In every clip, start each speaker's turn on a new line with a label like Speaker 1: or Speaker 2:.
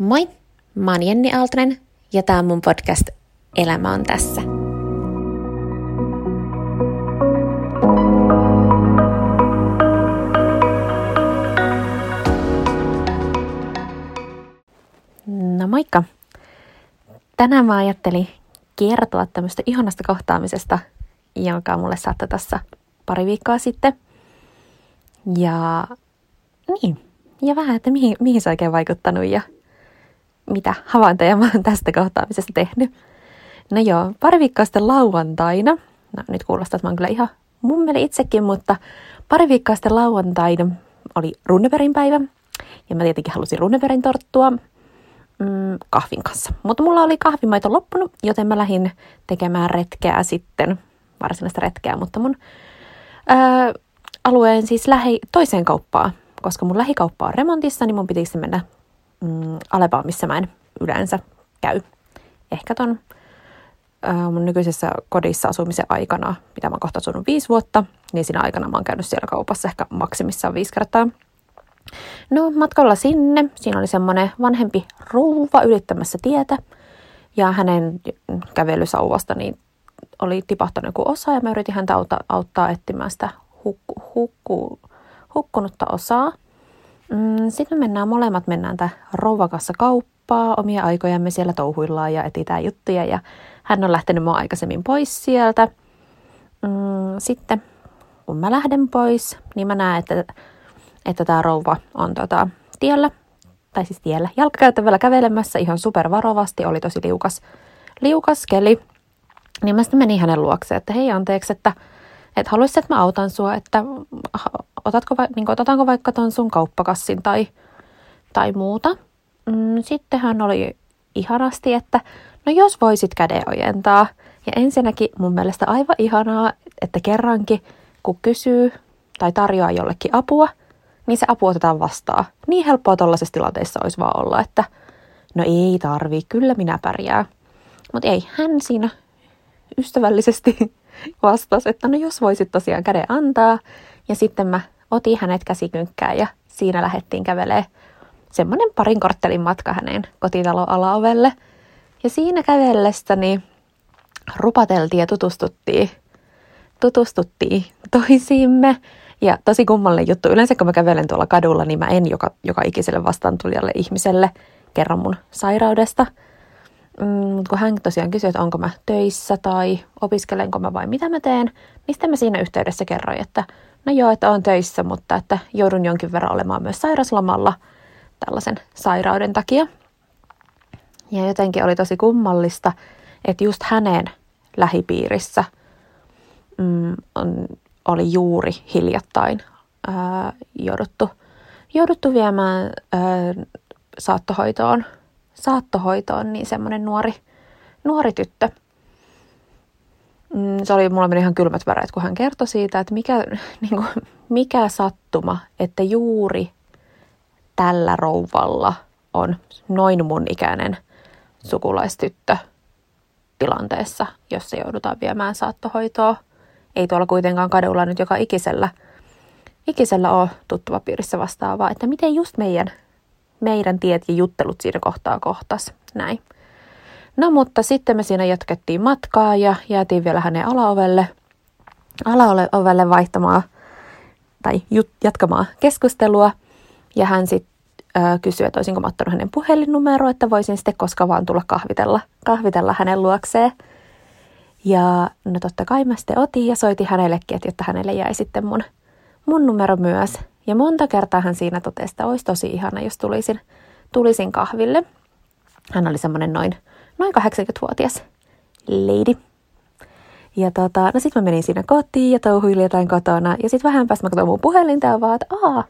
Speaker 1: Moi, mä oon Jenni Aaltonen ja tää on mun podcast Elämä on tässä. No moikka! Tänään mä ajattelin kertoa tämmöistä ihanasta kohtaamisesta, jonka mulle saattoi tässä pari viikkoa sitten. Ja niin, ja vähän, että mihin, mihin se oikein vaikuttanut ja mitä havaintoja mä oon tästä kohtaamisesta tehnyt. No joo, pari viikkoa sitten lauantaina, no nyt kuulostaa, että mä oon kyllä ihan mummeli itsekin, mutta pari viikkoa sitten lauantaina oli Runneberin päivä. Ja mä tietenkin halusin Runneberin torttua mm, kahvin kanssa. Mutta mulla oli kahvimaito loppunut, joten mä lähdin tekemään retkeä sitten, varsinaista retkeä, mutta mun ää, alueen siis lähi toiseen kauppaan, koska mun lähikauppa on remontissa, niin mun pitäisi mennä mm, Alepaan, missä mä en yleensä käy. Ehkä ton äh, mun nykyisessä kodissa asumisen aikana, mitä mä oon kohta asunut viisi vuotta, niin siinä aikana mä oon käynyt siellä kaupassa ehkä maksimissaan viisi kertaa. No matkalla sinne, siinä oli semmoinen vanhempi rouva ylittämässä tietä, ja hänen kävelysauvasta niin oli tipahtanut joku osa, ja mä yritin häntä auttaa, auttaa etsimään sitä hukku, hukku, hukkunutta osaa. Mm, Sitten me mennään, molemmat mennään tämän rouvakassa kauppaa, omia aikojamme siellä touhuillaan ja etitään juttuja ja hän on lähtenyt mua aikaisemmin pois sieltä. Mm, Sitten kun mä lähden pois, niin mä näen, että, että tämä rouva on tota, tiellä, tai siis tiellä, jalkakäytävällä kävelemässä ihan supervarovasti, oli tosi liukas, liukas keli. Niin mä sitten menin hänen luokseen, että hei anteeksi, että, että haluaisit, että mä autan sua, että otatko, niin otetaanko vaikka ton sun kauppakassin tai, tai muuta. Mm, sitten hän oli ihanasti, että no jos voisit käden ojentaa. Ja ensinnäkin mun mielestä aivan ihanaa, että kerrankin kun kysyy tai tarjoaa jollekin apua, niin se apu otetaan vastaan. Niin helppoa tuollaisessa tilanteessa olisi vaan olla, että no ei tarvi, kyllä minä pärjää. Mutta ei, hän siinä ystävällisesti vastasi, että no jos voisit tosiaan käden antaa. Ja sitten mä otin hänet käsikynkkään ja siinä lähdettiin kävelee semmoinen parin korttelin matka hänen kotitalon alaovelle. Ja siinä kävellestäni rupateltiin ja tutustuttiin, tutustuttiin toisiimme. Ja tosi kummallinen juttu. Yleensä kun mä kävelen tuolla kadulla, niin mä en joka, joka ikiselle vastaantulijalle ihmiselle kerran mun sairaudesta. Mm, kun hän tosiaan kysyi, että onko mä töissä tai opiskelenko mä vai mitä mä teen, niin sitten mä siinä yhteydessä kerroin, että no joo, että on töissä, mutta että joudun jonkin verran olemaan myös sairaslomalla tällaisen sairauden takia. Ja jotenkin oli tosi kummallista, että just hänen lähipiirissä mm, on, oli juuri hiljattain ää, jouduttu, jouduttu viemään ää, saattohoitoon, saattohoitoon niin semmoinen nuori, nuori tyttö – Mm, se oli, mulla meni ihan kylmät väreet, kun hän kertoi siitä, että mikä, niin kuin, mikä sattuma, että juuri tällä rouvalla on noin mun ikäinen sukulaistyttö tilanteessa, jossa joudutaan viemään saattohoitoa. Ei tuolla kuitenkaan kadulla nyt joka ikisellä, ikisellä ole tuttuva piirissä vastaavaa, että miten just meidän, meidän tiet ja juttelut siinä kohtaa kohtas. Näin. No mutta sitten me siinä jatkettiin matkaa ja jäätiin vielä hänen alaovelle, alaovelle vaihtamaan tai jut, jatkamaan keskustelua. Ja hän sitten kysyi, että olisinko mä ottanut hänen puhelinnumeroa, että voisin sitten koska vaan tulla kahvitella, kahvitella hänen luokseen. Ja no totta kai mä sitten otin ja soitin hänellekin, että jotta hänelle jäi sitten mun, mun numero myös. Ja monta kertaa hän siinä totesi, että olisi tosi ihana, jos tulisin, tulisin kahville. Hän oli semmoinen noin noin 80-vuotias lady. Ja tota, no sitten mä menin siinä kotiin ja touhuilin jotain kotona. Ja sitten vähän päästä mä katsoin mun puhelinta ja vaan, että aa,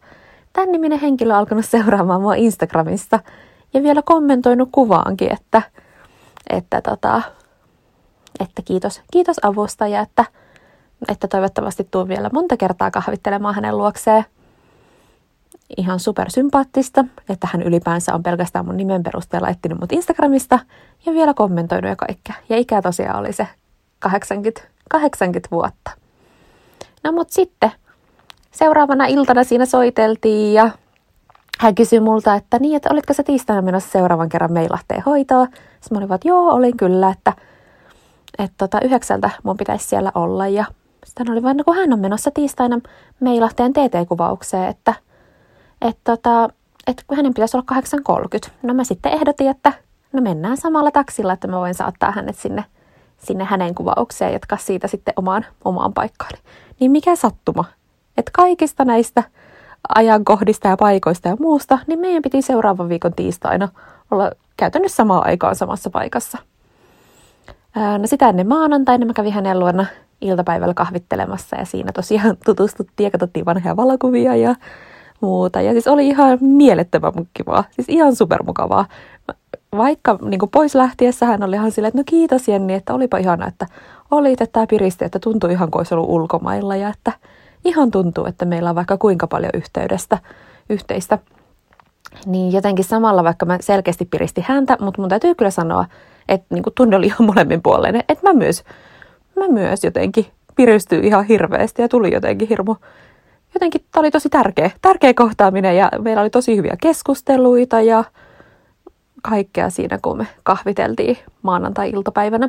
Speaker 1: tämän niminen henkilö on alkanut seuraamaan mua Instagramista. Ja vielä kommentoinut kuvaankin, että, että, tota, että kiitos, kiitos avusta ja että, että toivottavasti tuun vielä monta kertaa kahvittelemaan hänen luokseen ihan supersympaattista, että hän ylipäänsä on pelkästään mun nimen perusteella etsinyt mut Instagramista ja vielä kommentoinut ja kaikkea. Ja ikä tosiaan oli se 80, 80 vuotta. No mut sitten seuraavana iltana siinä soiteltiin ja hän kysyi multa, että niin, että olitko sä tiistaina menossa seuraavan kerran Meilahteen hoitoa? Sitten mä olin, että joo, olin kyllä, että, että tota, yhdeksältä mun pitäisi siellä olla. Ja sitten oli vain, no kun hän on menossa tiistaina Meilahteen TT-kuvaukseen, että, että, tota, että hänen pitäisi olla 8.30. No mä sitten ehdotin, että no mennään samalla taksilla, että mä voin saattaa hänet sinne, sinne hänen kuvaukseen ja jatkaa siitä sitten omaan, omaan paikkaan. Niin mikä sattuma, että kaikista näistä ajankohdista ja paikoista ja muusta, niin meidän piti seuraavan viikon tiistaina olla käytännössä samaan aikaan samassa paikassa. No sitä ennen maanantaina mä kävin hänen luona iltapäivällä kahvittelemassa ja siinä tosiaan tutustuttiin ja katsottiin vanhoja valokuvia ja muuta. Ja siis oli ihan mielettömän kivaa, siis ihan supermukavaa. Vaikka niin pois lähtiessä hän oli ihan silleen, että no kiitos Jenni, että olipa ihana, että olit, että tämä piristi, että tuntui ihan kuin olisi ollut ulkomailla ja että ihan tuntuu, että meillä on vaikka kuinka paljon yhteydestä, yhteistä. Niin jotenkin samalla, vaikka mä selkeästi piristi häntä, mutta mun täytyy kyllä sanoa, että niin tunne oli ihan molemmin puoleinen, että mä myös, mä myös jotenkin piristyin ihan hirveästi ja tuli jotenkin hirmu, jotenkin tämä oli tosi tärkeä, tärkeä kohtaaminen ja meillä oli tosi hyviä keskusteluita ja kaikkea siinä, kun me kahviteltiin maanantai-iltapäivänä.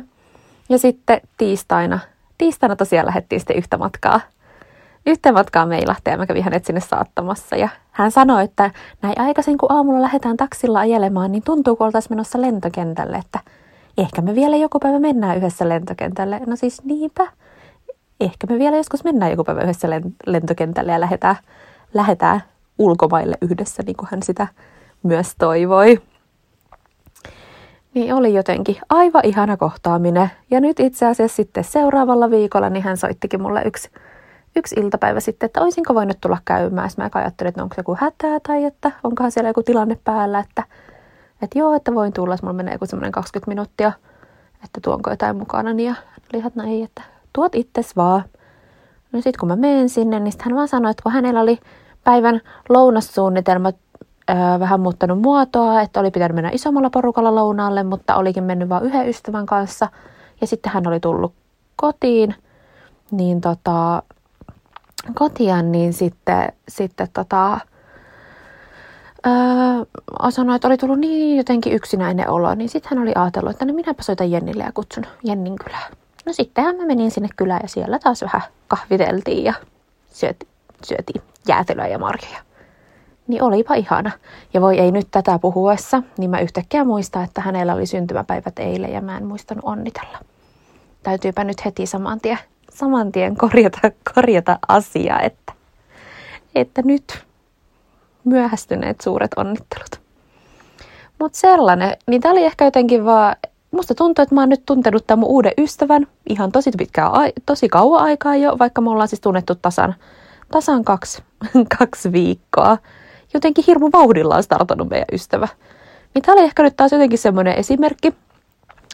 Speaker 1: Ja sitten tiistaina, tiistaina tosiaan lähdettiin sitten yhtä matkaa yhteen matkaan meilahteen ja mä kävin hänet sinne saattamassa. Ja hän sanoi, että näin aikaisin kun aamulla lähdetään taksilla ajelemaan, niin tuntuu kun oltaisiin menossa lentokentälle, että ehkä me vielä joku päivä mennään yhdessä lentokentälle. No siis niinpä. Ehkä me vielä joskus mennään joku päivä yhdessä lentokentälle ja lähdetään, lähdetään ulkomaille yhdessä, niin kuin hän sitä myös toivoi. Niin oli jotenkin aivan ihana kohtaaminen. Ja nyt itse asiassa sitten seuraavalla viikolla, niin hän soittikin mulle yksi yksi iltapäivä sitten, että olisinko voinut tulla käymään. Sitten mä ajattelin, että onko se joku hätää tai että onkohan siellä joku tilanne päällä, että, että joo, että voin tulla, mulla menee joku semmoinen 20 minuuttia, että tuonko jotain mukana. Niin ja lihat no ei, että tuot itses vaan. No sitten kun mä menen sinne, niin hän vaan sanoi, että kun hänellä oli päivän lounassuunnitelma öö, vähän muuttanut muotoa, että oli pitänyt mennä isommalla porukalla lounaalle, mutta olikin mennyt vain yhden ystävän kanssa. Ja sitten hän oli tullut kotiin, niin tota, kotia, niin sitten, sitten tota, öö, sanoi, että oli tullut niin jotenkin yksinäinen olo, niin sitten hän oli ajatellut, että no minäpä soitan Jennille ja kutsun Jennin kylään. No sittenhän mä menin sinne kylään ja siellä taas vähän kahviteltiin ja syöti, syötiin jäätelöä ja marjoja. Niin olipa ihana. Ja voi ei nyt tätä puhuessa, niin mä yhtäkkiä muista, että hänellä oli syntymäpäivät eilen ja mä en muistanut onnitella. Täytyypä nyt heti saman tien saman tien korjata, korjata asia, että, että nyt myöhästyneet suuret onnittelut. Mutta sellainen, niin tämä oli ehkä jotenkin vaan, musta tuntuu, että mä oon nyt tuntenut tämän mun uuden ystävän ihan tosi pitkään, tosi kauan aikaa jo, vaikka me ollaan siis tunnettu tasan, tasan kaksi, kaksi viikkoa. Jotenkin hirmu vauhdilla on startannut meidän ystävä. Niin tämä oli ehkä nyt taas jotenkin semmoinen esimerkki,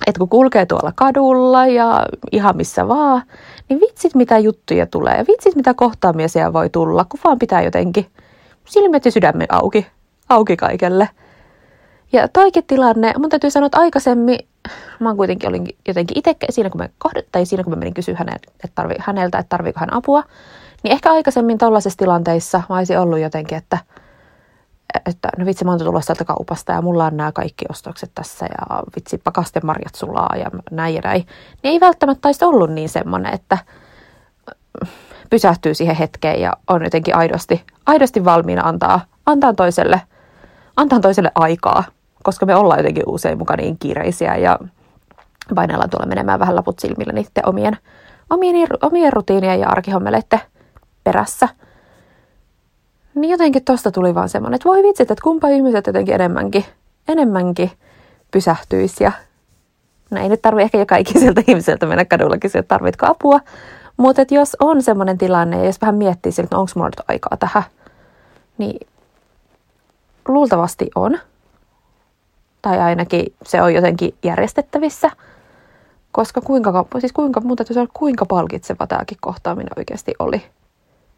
Speaker 1: että kun kulkee tuolla kadulla ja ihan missä vaan, niin vitsit mitä juttuja tulee vitsit mitä kohtaamia siellä voi tulla, kun vaan pitää jotenkin silmät ja sydämen auki, auki kaikelle. Ja toikin tilanne, mun täytyy sanoa, että aikaisemmin, mä kuitenkin olin jotenkin itse siinä, kun me kohdat, tai siinä, kun mä menin kysyä häneltä, että, tarvi, häneltä, että tarviiko hän apua, niin ehkä aikaisemmin tällaisissa tilanteissa mä olisin ollut jotenkin, että että no vitsi, mä oon tulossa täältä kaupasta ja mulla on nämä kaikki ostokset tässä ja vitsi, pakastemarjat sulaa ja näin ja näin. Niin ei välttämättä olisi ollut niin semmoinen, että pysähtyy siihen hetkeen ja on jotenkin aidosti, aidosti valmiina antaa, antaa, toiselle, antaa toiselle aikaa, koska me ollaan jotenkin usein mukaan niin kiireisiä ja painellaan tuolla menemään vähän laput silmillä niiden omien, omien, omien rutiinien ja arkihommeleiden perässä – niin jotenkin tosta tuli vaan semmoinen, että voi vitsit, että kumpa ihmiset jotenkin enemmänkin, enemmänkin pysähtyisi ja no ei nyt tarvi ehkä joka ikiseltä ihmiseltä mennä kadulla kysyä, että tarvitko apua, mutta jos on semmoinen tilanne ja jos vähän miettii siltä, että no onko mulla nyt aikaa tähän, niin luultavasti on. Tai ainakin se on jotenkin järjestettävissä. Koska kuinka, siis kuinka, muuta täytyy kuinka palkitseva tämäkin kohtaaminen oikeasti oli.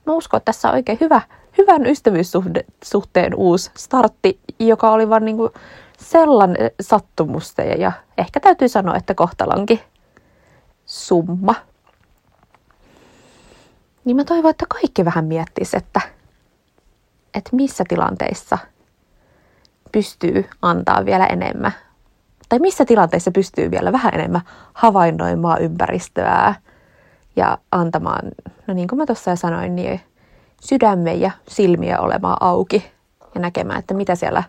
Speaker 1: Mä uskon, että tässä on oikein hyvä, hyvän ystävyyssuhteen uusi startti, joka oli vaan niinku sellainen sattumusta ja ehkä täytyy sanoa, että kohtalonkin summa. Niin mä toivon, että kaikki vähän miettis, että, että missä tilanteissa pystyy antaa vielä enemmän. Tai missä tilanteissa pystyy vielä vähän enemmän havainnoimaan ympäristöä ja antamaan, no niin kuin mä tuossa sanoin, niin sydämen ja silmiä olemaan auki ja näkemään, että mitä siellä,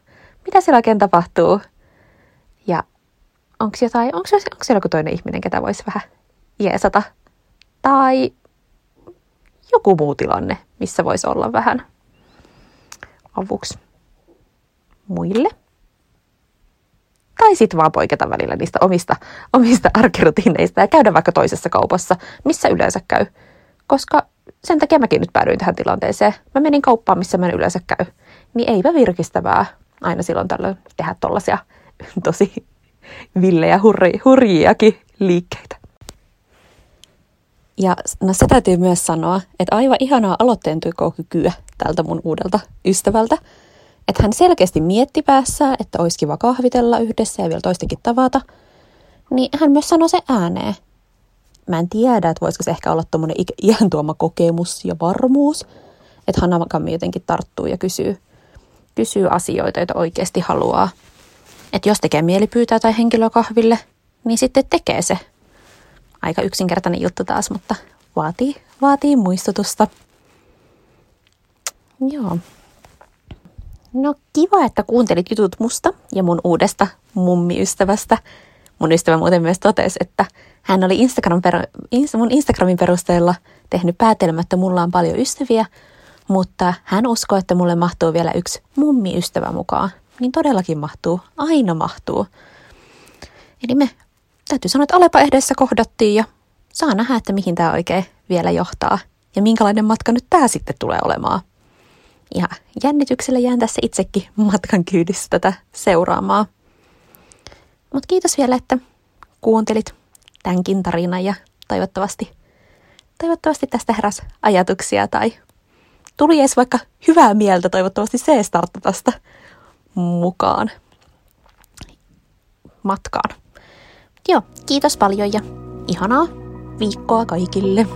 Speaker 1: mitä siellä oikein tapahtuu. Ja onko jotain, onko siellä, onko siellä joku toinen ihminen, ketä voisi vähän jeesata. Tai joku muu tilanne, missä voisi olla vähän avuksi muille. Tai sitten vaan poiketa välillä niistä omista, omista arkirutiineista ja käydä vaikka toisessa kaupassa, missä yleensä käy. Koska sen takia mäkin nyt päädyin tähän tilanteeseen. Mä menin kauppaan, missä mä en yleensä käy. Niin eipä virkistävää aina silloin tällöin tehdä tollasia tosi villejä, hurri, hurjiakin liikkeitä. Ja no se täytyy myös sanoa, että aivan ihanaa aloitteen kykyä tältä mun uudelta ystävältä. Että hän selkeästi mietti päässä, että olisi kiva kahvitella yhdessä ja vielä toistenkin tavata. Niin hän myös sanoi se ääneen. Mä en tiedä, että voisiko se ehkä olla tuommoinen iän tuoma kokemus ja varmuus. Että Hanna jotenkin tarttuu ja kysyy, kysyy asioita, joita oikeasti haluaa. Että jos tekee mieli pyytää tai henkilöä kahville, niin sitten tekee se. Aika yksinkertainen juttu taas, mutta vaatii, vaatii muistutusta. Joo. No kiva, että kuuntelit jutut musta ja mun uudesta mummiystävästä. Mun ystävä muuten myös totesi, että hän oli Instagram per, mun Instagramin perusteella tehnyt päätelmä, että mulla on paljon ystäviä, mutta hän uskoo, että mulle mahtuu vielä yksi mummiystävä mukaan. Niin todellakin mahtuu, aina mahtuu. Eli me täytyy sanoa, että Alepa ehdessä kohdattiin ja saa nähdä, että mihin tämä oikein vielä johtaa ja minkälainen matka nyt tämä sitten tulee olemaan. Ja jännityksellä jään tässä itsekin matkan kyydissä tätä seuraamaan. Mutta kiitos vielä, että kuuntelit tämänkin tarinan ja toivottavasti, toivottavasti tästä heräs ajatuksia tai tuli edes vaikka hyvää mieltä, toivottavasti se startta tästä mukaan matkaan. Joo, kiitos paljon ja ihanaa viikkoa kaikille.